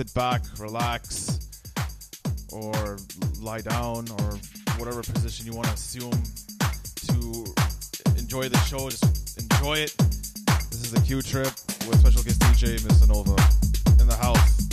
sit back, relax, or lie down, or whatever position you want to assume to enjoy the show. Just enjoy it. This is the Q Trip with special guest DJ Missanova in the house.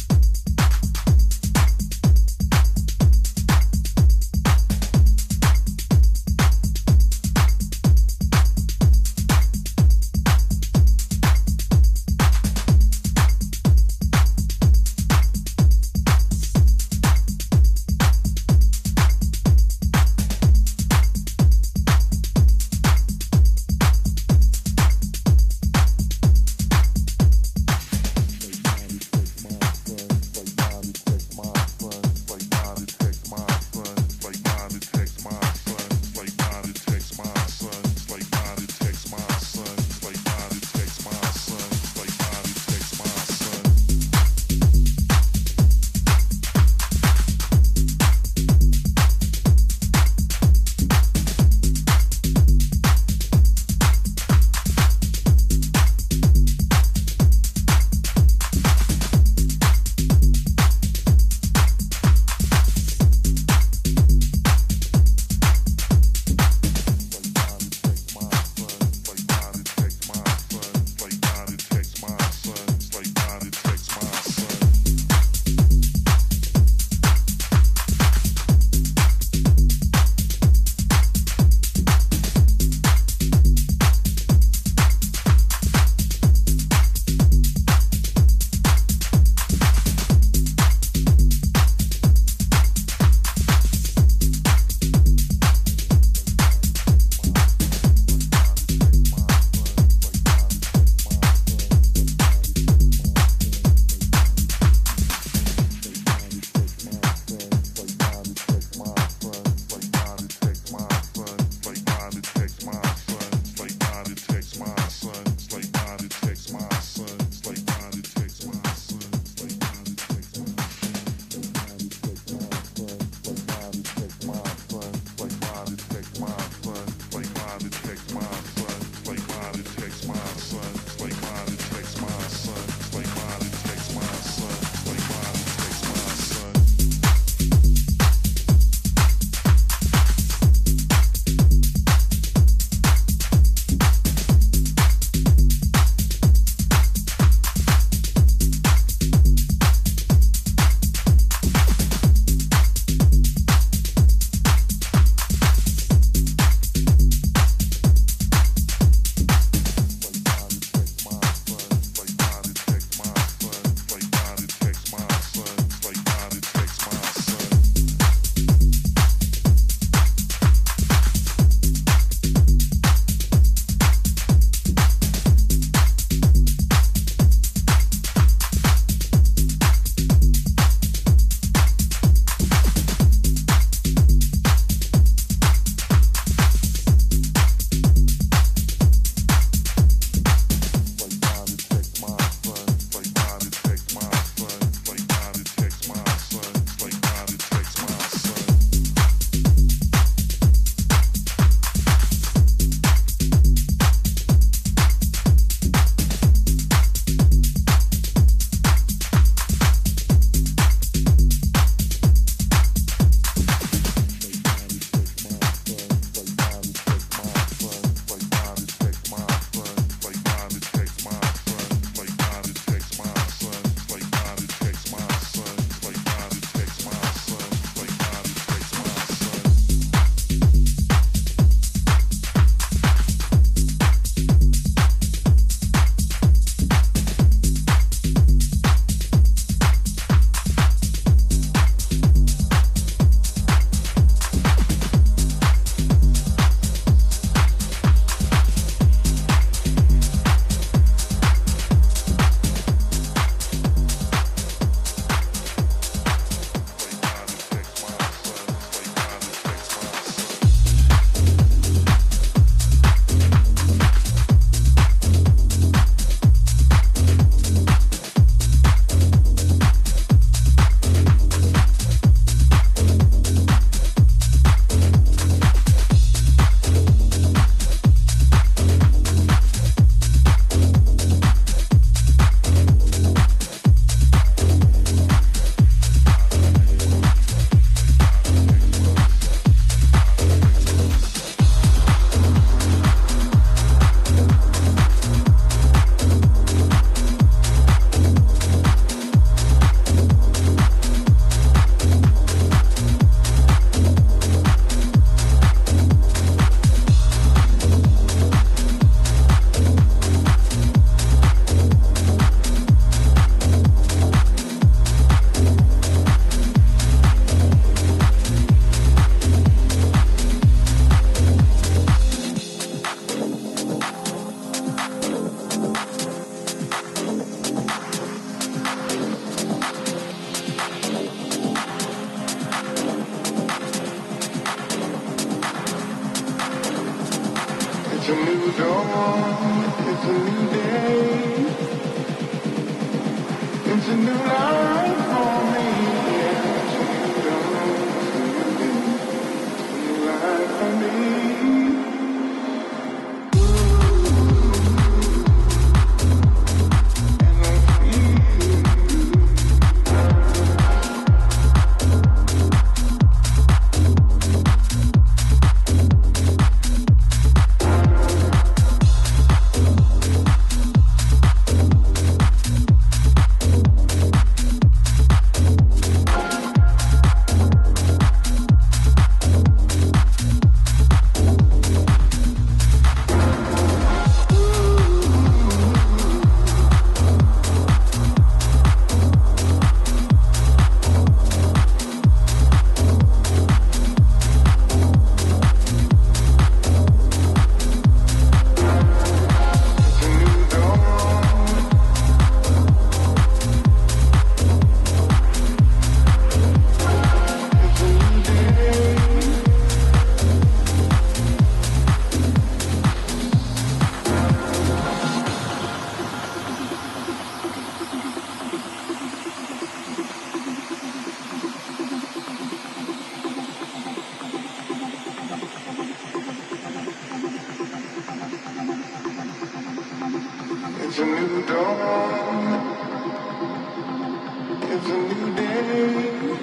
It's a new day.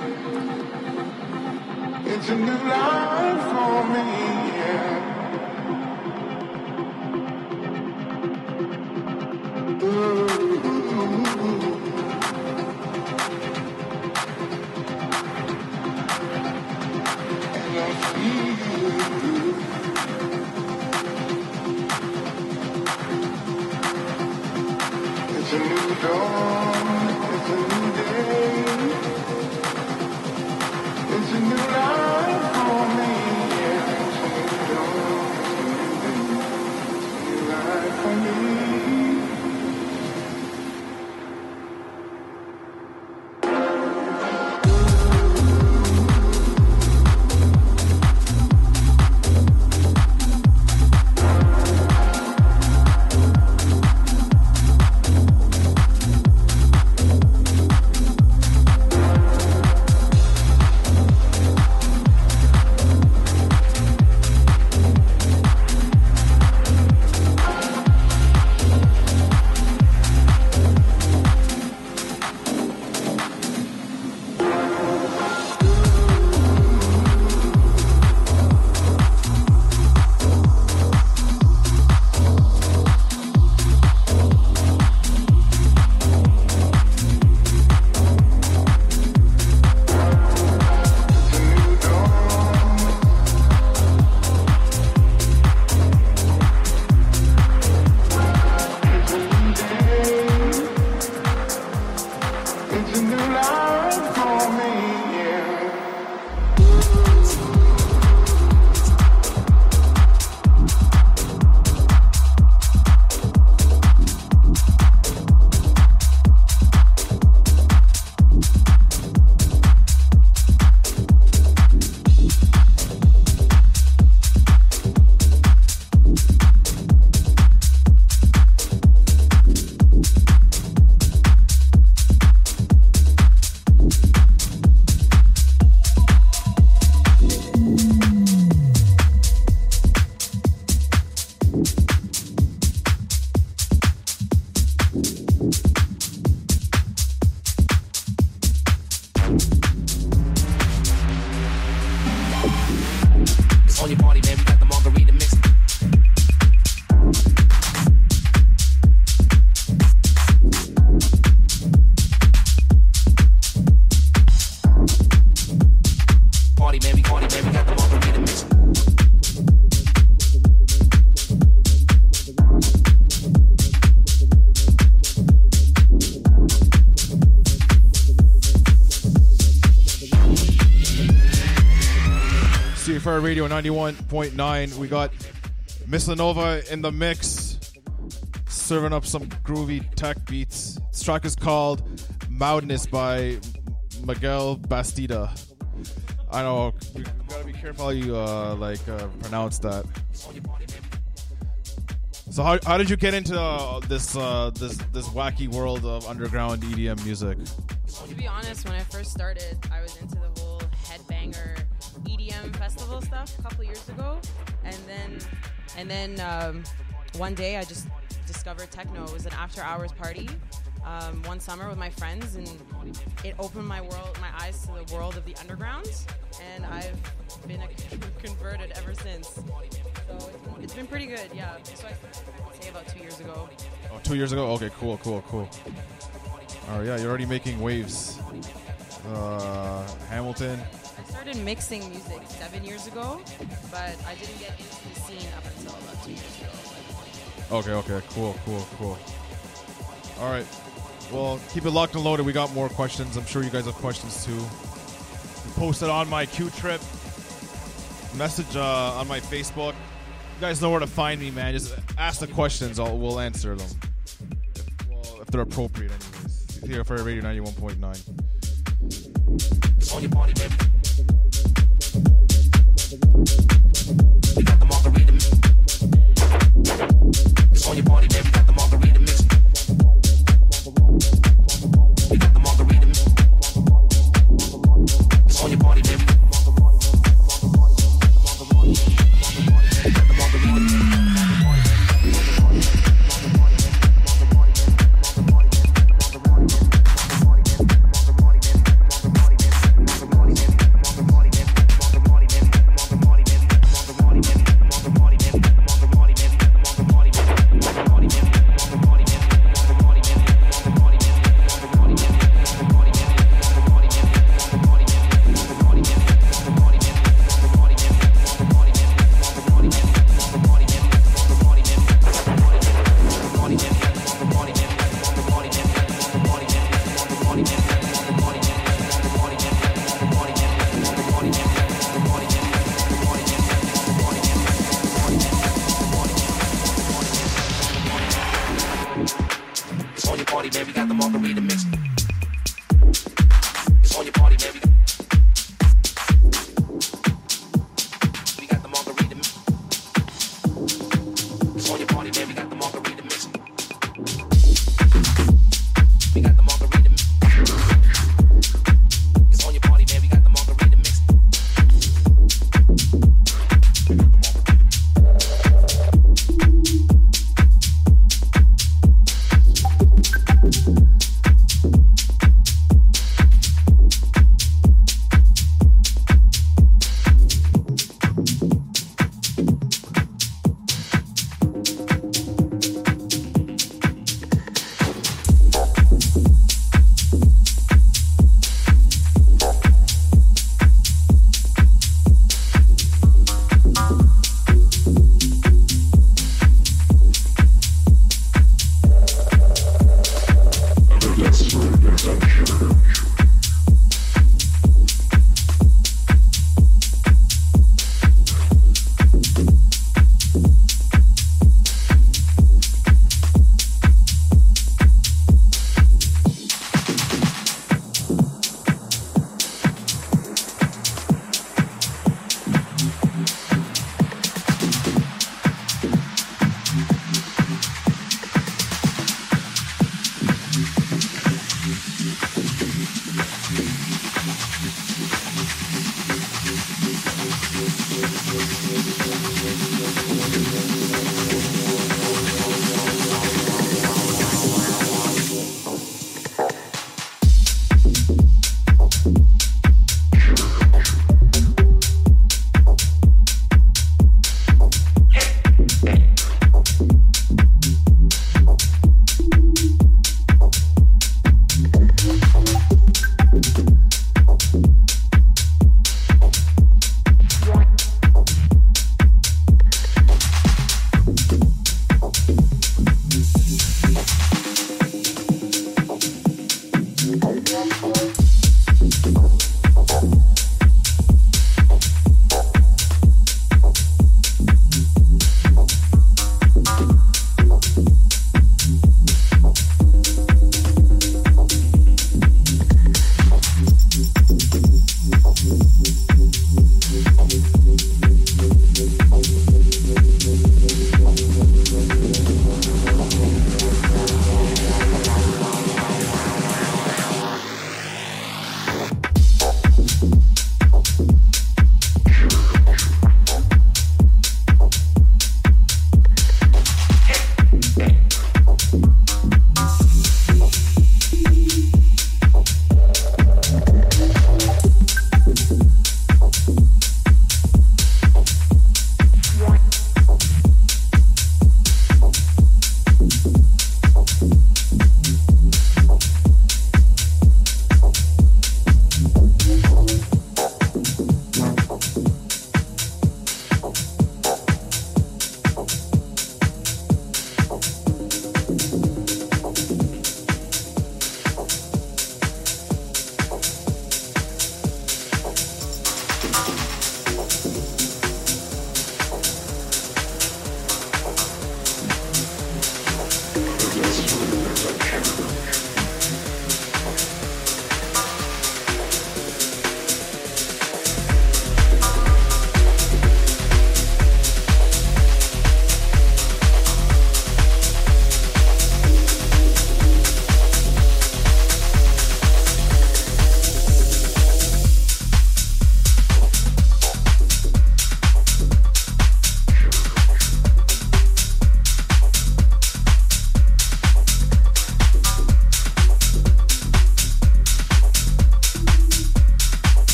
It's a new life for me. Radio 91.9. We got Miss Lenova in the mix, serving up some groovy tech beats. This track is called "Moudness" by Miguel Bastida. I know, you gotta be careful how you uh, like uh, pronounce that. So how, how did you get into uh, this uh, this this wacky world of underground EDM music? To be honest, when I first started, I was into stuff a couple years ago, and then and then um, one day I just discovered techno. It was an after hours party um, one summer with my friends, and it opened my world, my eyes to the world of the underground, and I've been converted ever since. So it's been, pretty good, yeah. So I say about two years ago. Oh, two years ago. Okay, cool, cool, cool. Right, yeah, you're already making waves. Uh, Hamilton. I started mixing music seven years ago, but I didn't get into the scene up until about two years ago. Okay, okay, cool, cool, cool. All right. Well, keep it locked and loaded. We got more questions. I'm sure you guys have questions too. We posted on my Q trip message uh, on my Facebook. You guys know where to find me, man. Just ask the questions. I'll, we'll answer them. If, well, if they're appropriate, anyways. Here for Radio 91.9. got the margarita. It's on your party,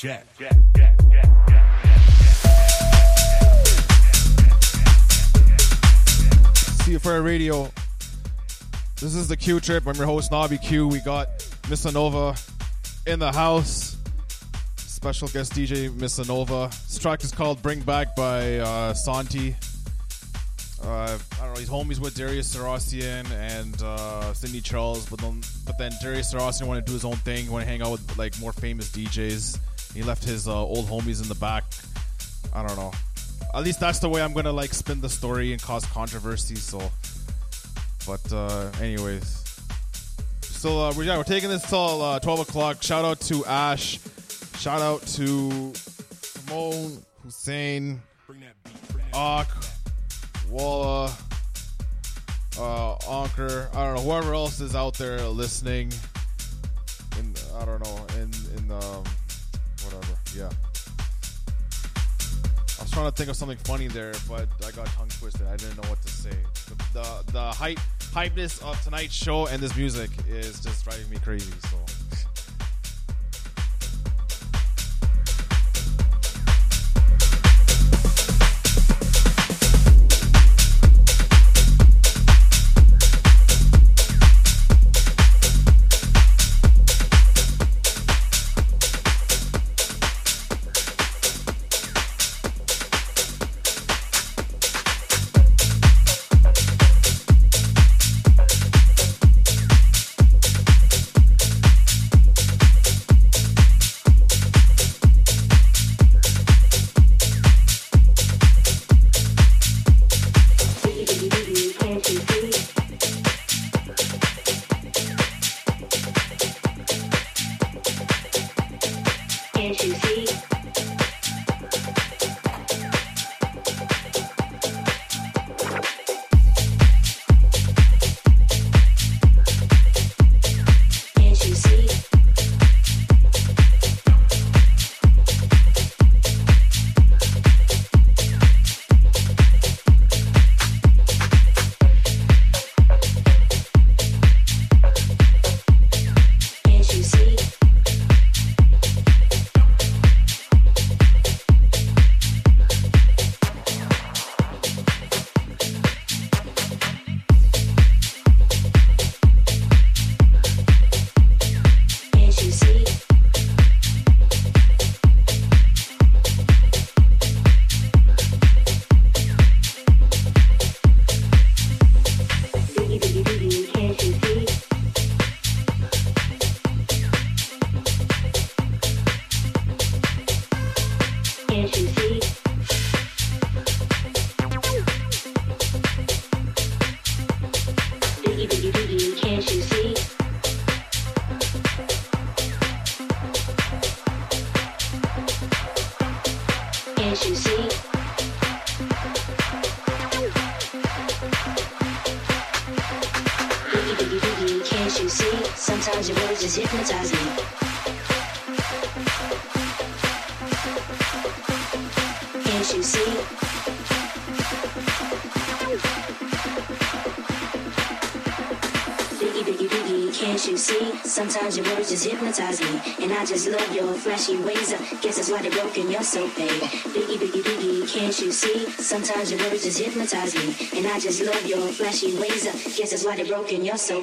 To jack. See you for radio. This is the Q trip. I'm your host, Nobby Q. We got Miss Nova in the house. Special guest DJ Miss Nova. This track is called Bring Back by uh, Santi. Uh, I don't know. He's homies with Darius Syrossian and uh, Sidney Charles, but then but then Darius Syrossian wanted to do his own thing. He wanted to hang out with like more famous DJs. He left his uh, old homies in the back. I don't know. At least that's the way I'm gonna like spin the story and cause controversy. So, but uh, anyways, so uh, we're, yeah, we're taking this till uh, 12 o'clock. Shout out to Ash. Shout out to Simone, Hussein. Ak, Walla, uh, Anker. I don't know whoever else is out there listening. In I don't know in in um whatever. Yeah. I was trying to think of something funny there, but I got tongue twisted. I didn't know what to say. The the, the hype hypeness of tonight's show and this music is just driving me crazy. So. Just love your flashy ways. I guess that's why they're broken, you're so paid. Biggie, biggie, biggie, can't you see? Sometimes your words just hypnotize me. And I just love your flashy ways. I guess that's why they're broken, you're so.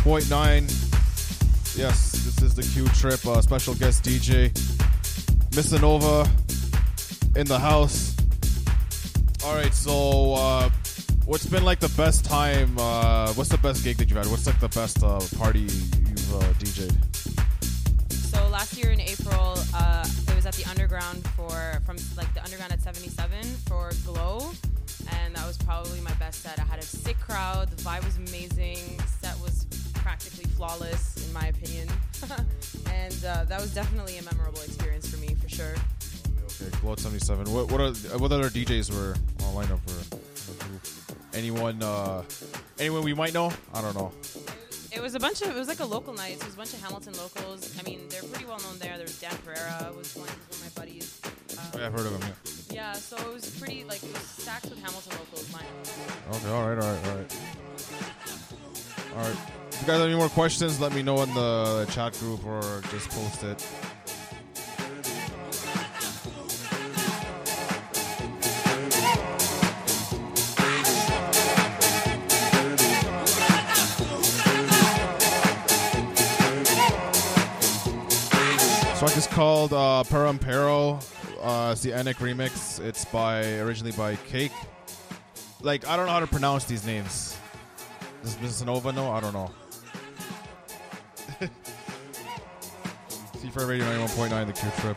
101.9. Yes, this is the Q Trip. Uh, special guest DJ, Missanova, in the house. All right, so uh, what's been like the best time? Uh, what's the best gig that you've had? What's like the best uh, party you've uh, DJed? So last year in April, uh, it was at the Underground for from like the Underground at 77 for Glow and that was probably my best set. I had a sick crowd, the vibe was amazing. Set was practically flawless in my opinion, and uh, that was definitely a memorable experience for me for sure. Okay, Glow 77. What what are what other DJs were on lineup for? Anyone uh, anyone we might know? I don't know. It was a bunch of it was like a local night. So it was a bunch of Hamilton locals. I mean, they're pretty well known there. There was Dan Pereira was one, was one of my buddies. Oh, yeah, Um, I've heard of him. Yeah. Yeah, so it was pretty like it was stacked with Hamilton locals. Mine. Okay, all right, all right, all right. All right. If you guys have any more questions, let me know in the chat group or just post it. This track is called uh, Parampero. Uh, it's the Anik remix. It's by originally by Cake like I don't know how to pronounce these names. Does Missanova know? I don't know. C for Radio 91.9 The Q Trip.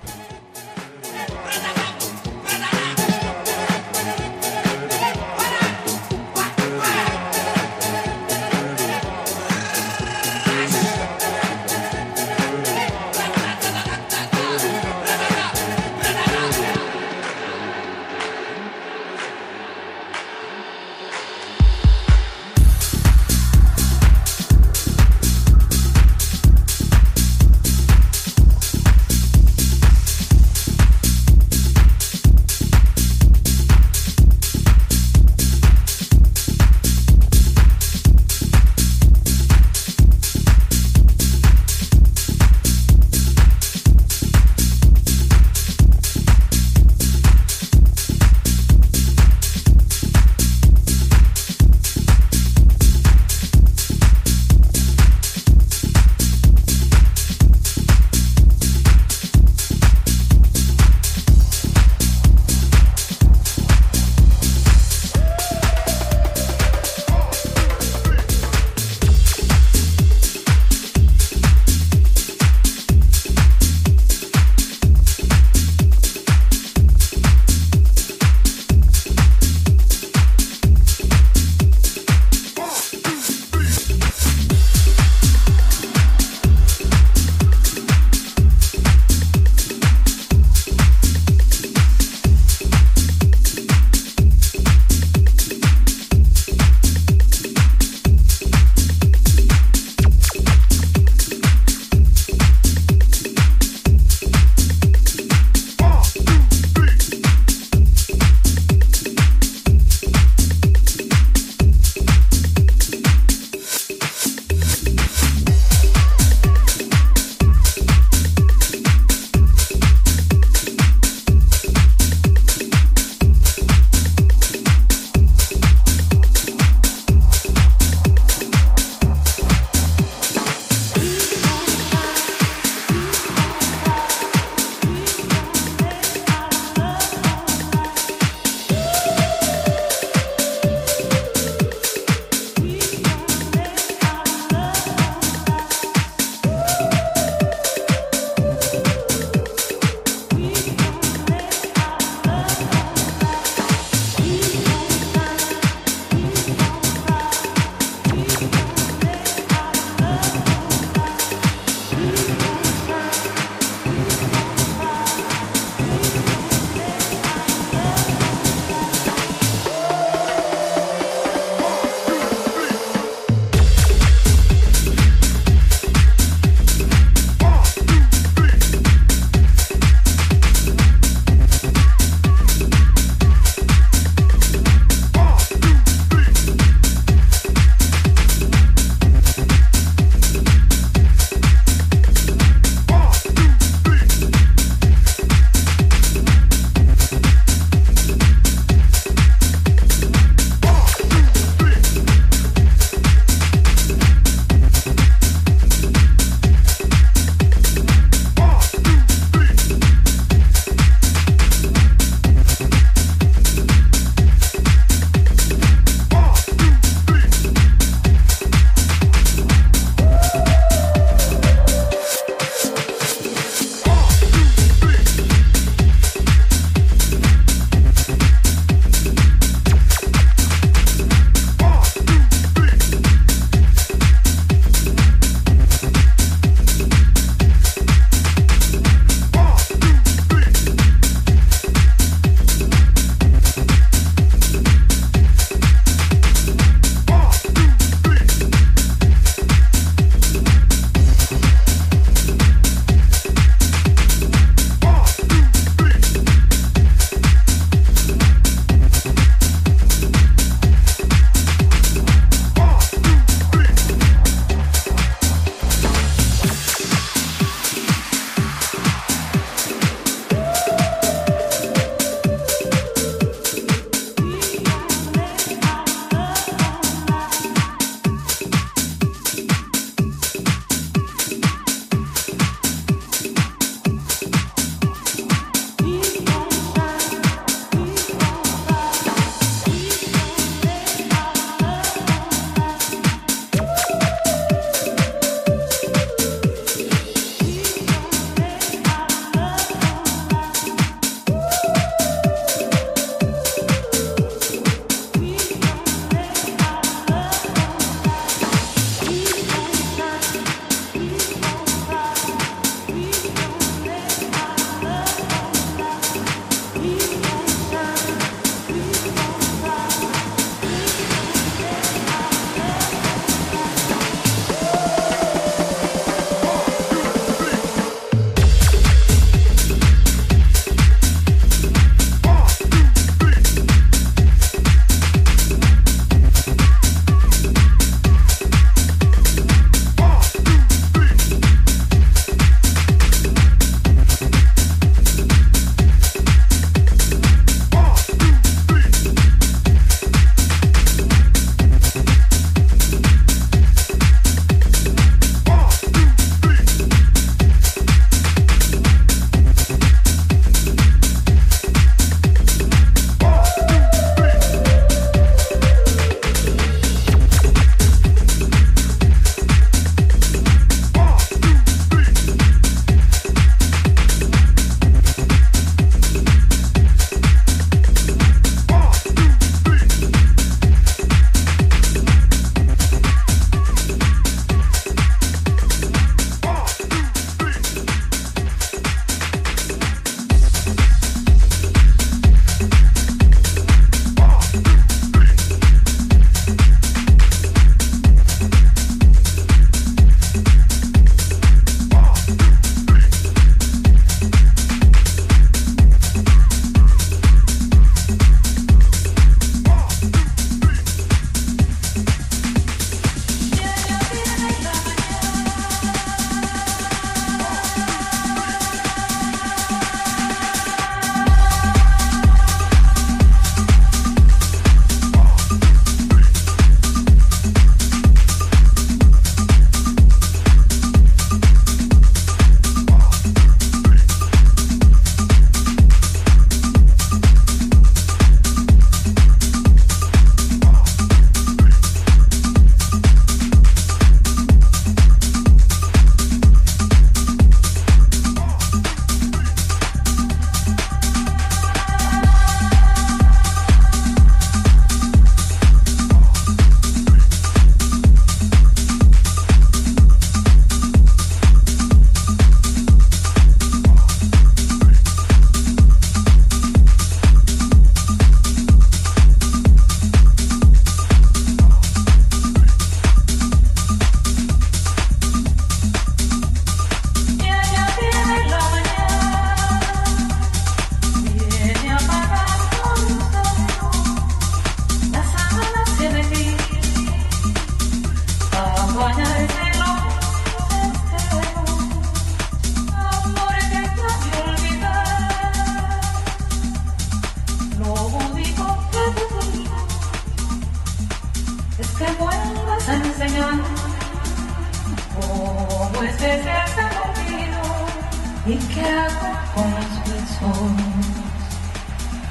¿Y qué hago con los besos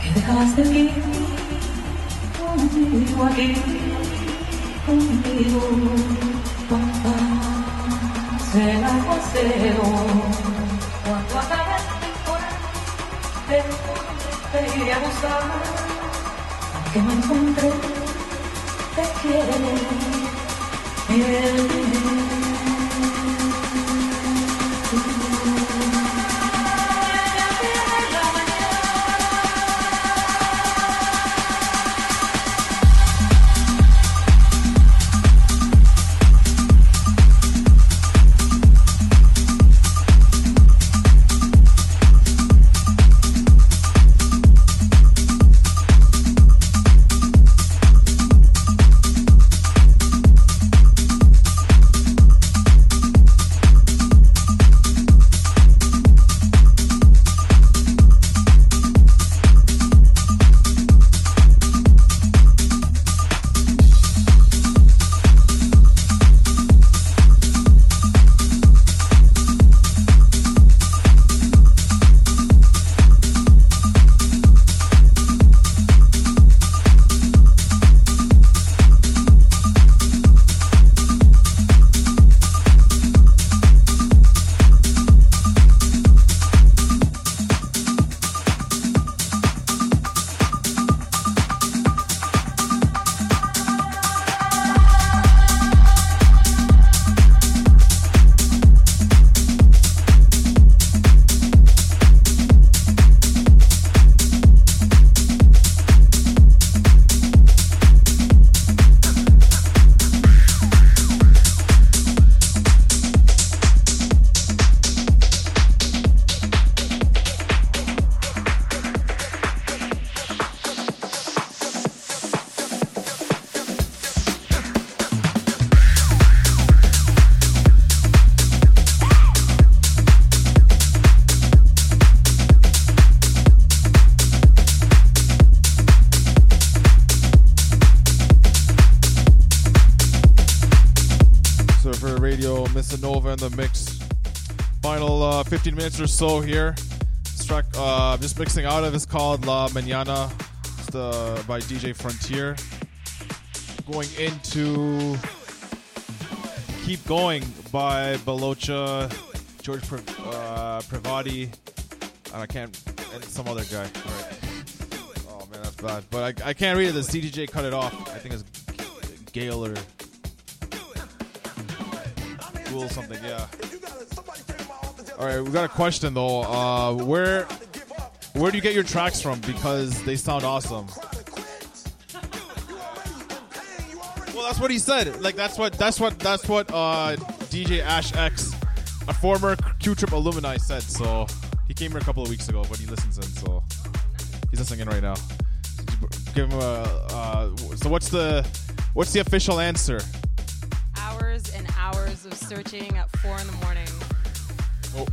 que dejaste vivir conmigo aquí? Conmigo, papá. Será paseo. Cuando acabe el te, te iré a buscar. Aunque me encontré, te Surfer 15 minutes or so here. This track, uh, just mixing out of is called La Mañana. Uh, by DJ Frontier. Going into Keep Going by Balocha, George Pri- uh, Privati, and I can't, and some other guy. Right. Oh man, that's bad. But I, I can't read it. The CDJ cut it off. I think it's Gale or Cool something, yeah. All right, we got a question though. Uh, where where do you get your tracks from? Because they sound awesome. Well, that's what he said. Like that's what that's what that's what uh, DJ Ash X, a former Q Trip alumni, said. So he came here a couple of weeks ago, but he listens in. So he's listening in right now. Give him a. Uh, so what's the what's the official answer? Hours and hours of searching at four in the morning. What,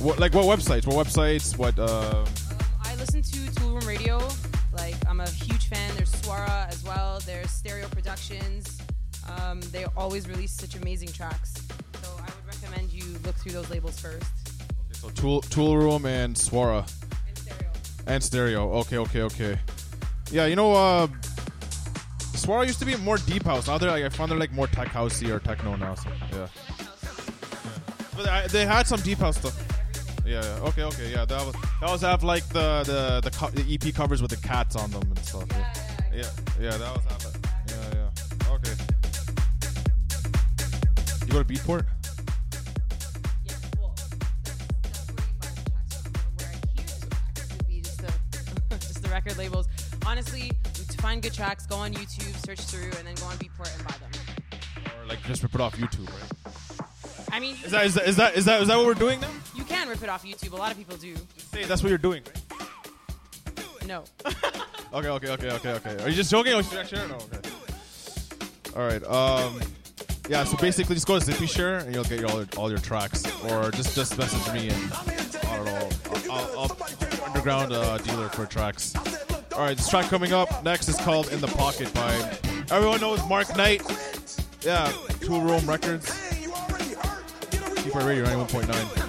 what like what websites? What websites? What? Uh, I listen to Toolroom Radio. Like I'm a huge fan. There's Suara as well. There's Stereo Productions. Um, they always release such amazing tracks. So I would recommend you look through those labels first. Okay, so Tool Toolroom and Suara And Stereo. and Stereo. Okay, okay, okay. Yeah, you know, uh, Suara used to be more deep house. Now they're like I found they're like more tech housey or techno now. So yeah. But I, they had some deep house stuff. Yeah, yeah. Okay, okay. Yeah, that was that was have like the the the, co- the EP covers with the cats on them and stuff. Yeah, yeah, yeah that was have it. Yeah, yeah. Okay. You go to Beatport? Yeah, well, that's, that's where you find tracks from. Where I hear the tracks would be just the, just the record labels. Honestly, to find good tracks, go on YouTube, search through, and then go on Beatport and buy them. Or like just rip it off YouTube, right? I mean, Is that is that is that is that, is that what we're doing now? you can rip it off YouTube. A lot of people do. Say that's what you're doing, right? No. Okay, okay, okay, okay, okay. Are you just joking? Or should I share? No, okay. All right. Um, yeah. So basically, just go to Zippyshare and you'll get your, all, your, all your tracks, or just just message me and I don't know. I'll, I'll, I'll underground uh, dealer for tracks. All right. This track coming up next is called "In the Pocket" by everyone knows Mark Knight. Yeah, Toolroom Records. Deep Radio 91.9.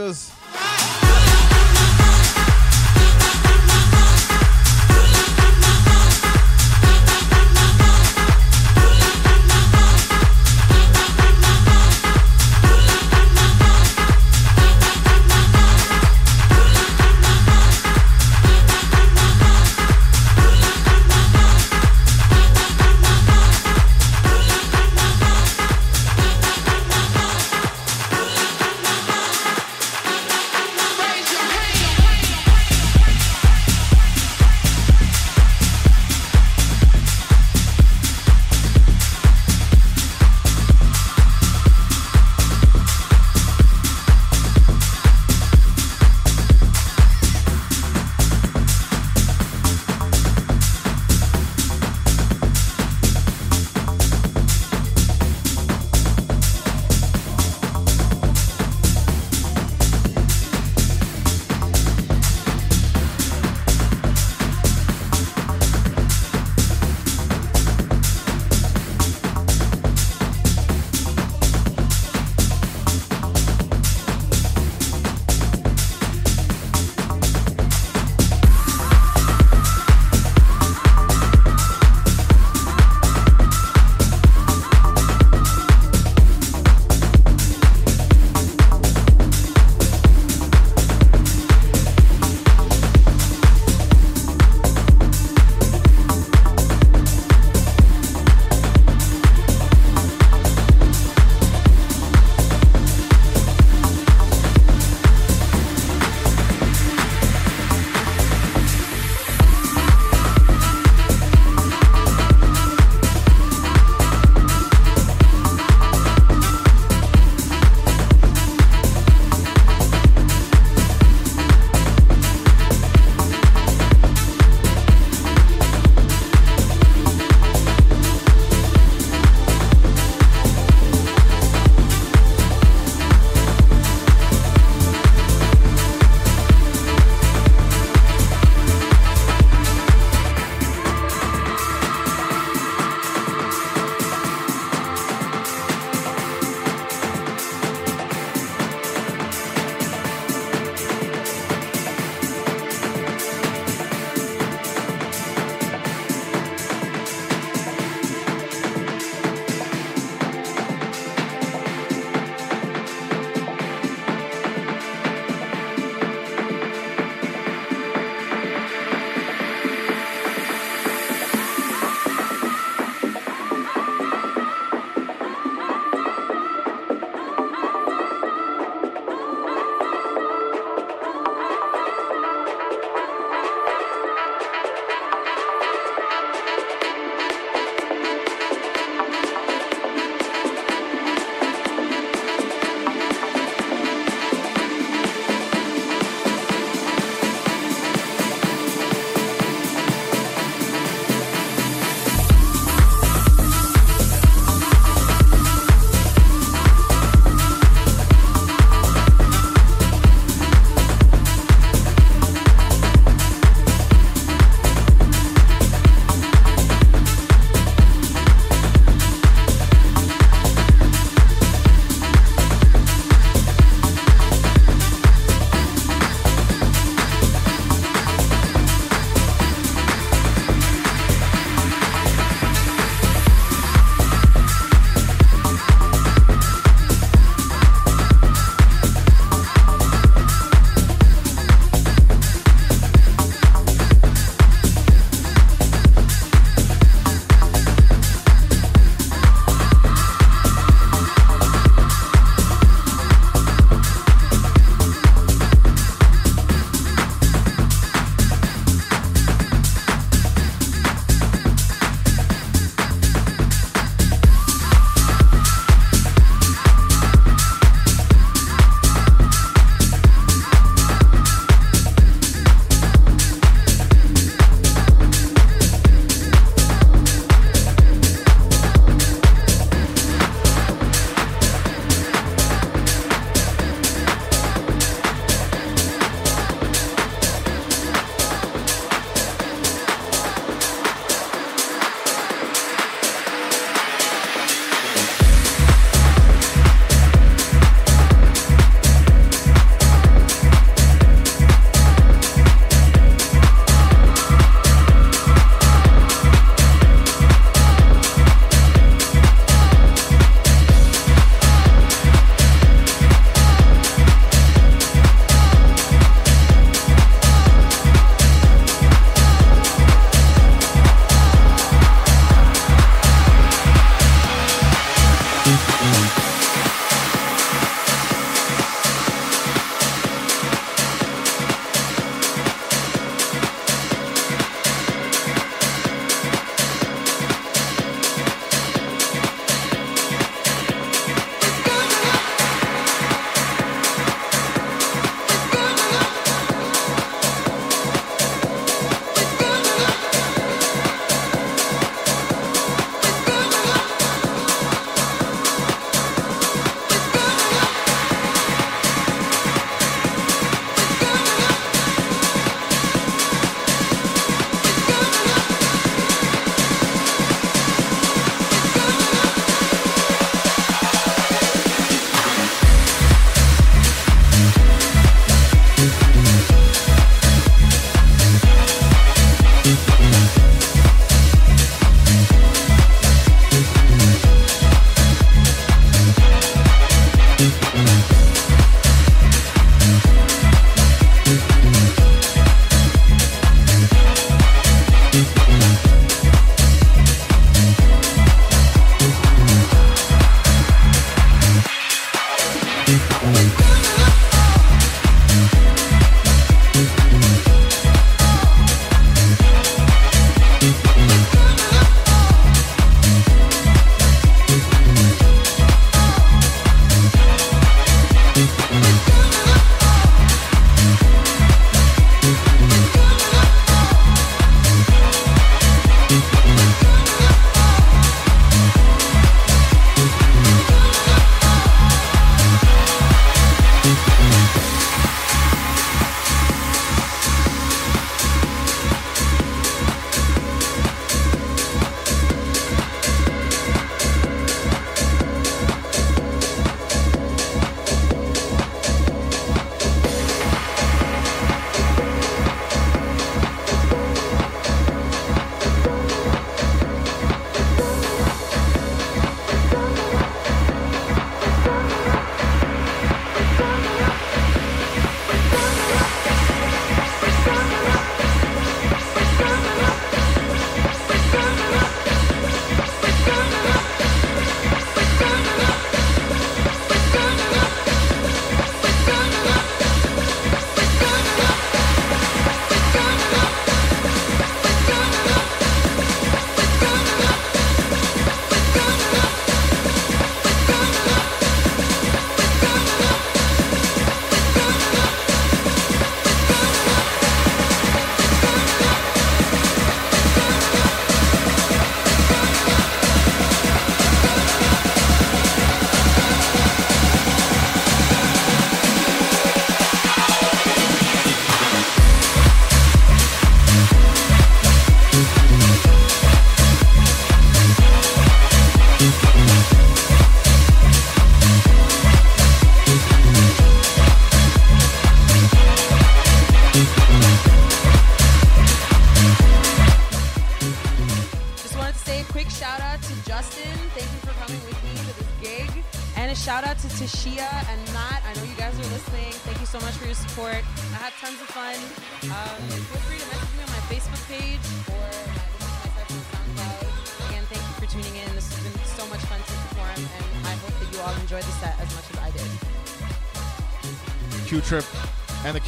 motherfuckers.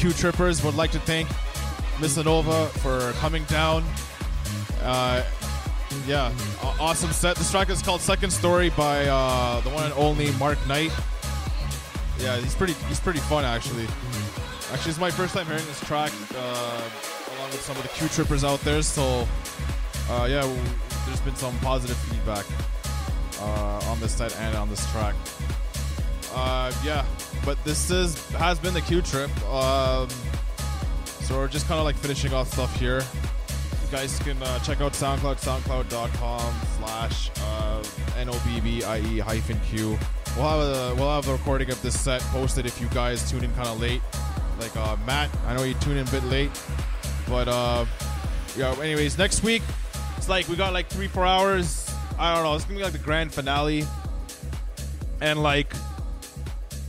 Q Trippers would like to thank Missanova for coming down. Uh, yeah, awesome set. This track is called Second Story by uh, the one and only Mark Knight. Yeah, he's pretty. He's pretty fun actually. Actually, it's my first time hearing this track uh, along with some of the Q Trippers out there. So, uh, yeah, there's been some positive feedback uh, on this set and on this track. Uh, yeah, but this is has been the Q trip. Um, so we're just kind of like finishing off stuff here. You guys can uh, check out SoundCloud, soundcloud.com slash uh, N-O-B-B-I-E hyphen Q. We'll have, a, we'll have the recording of this set posted if you guys tune in kind of late. Like uh, Matt, I know you tune in a bit late. But uh, yeah, anyways, next week, it's like we got like three, four hours. I don't know. It's going to be like the grand finale. And like,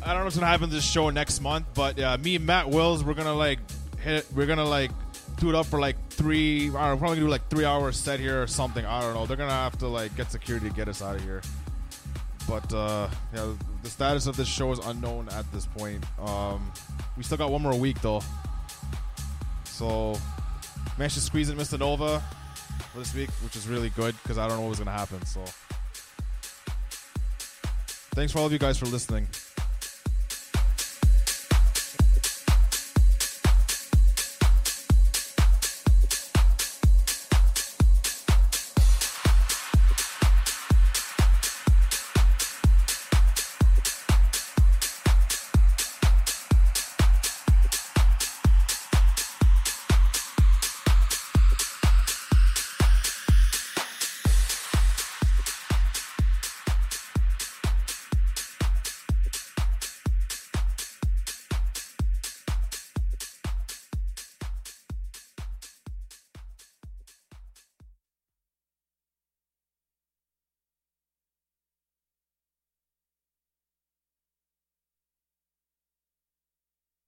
I don't know what's gonna happen to this show next month, but uh, me and Matt Wills, we're gonna like hit, we're gonna like do it up for like three. I don't know, we're probably gonna do like three hours set here or something. I don't know. They're gonna have to like get security to get us out of here. But uh, yeah, the status of this show is unknown at this point. Um, we still got one more week though, so managed to squeeze in Mr. Nova for this week, which is really good because I don't know what was gonna happen. So. Thanks for all of you guys for listening.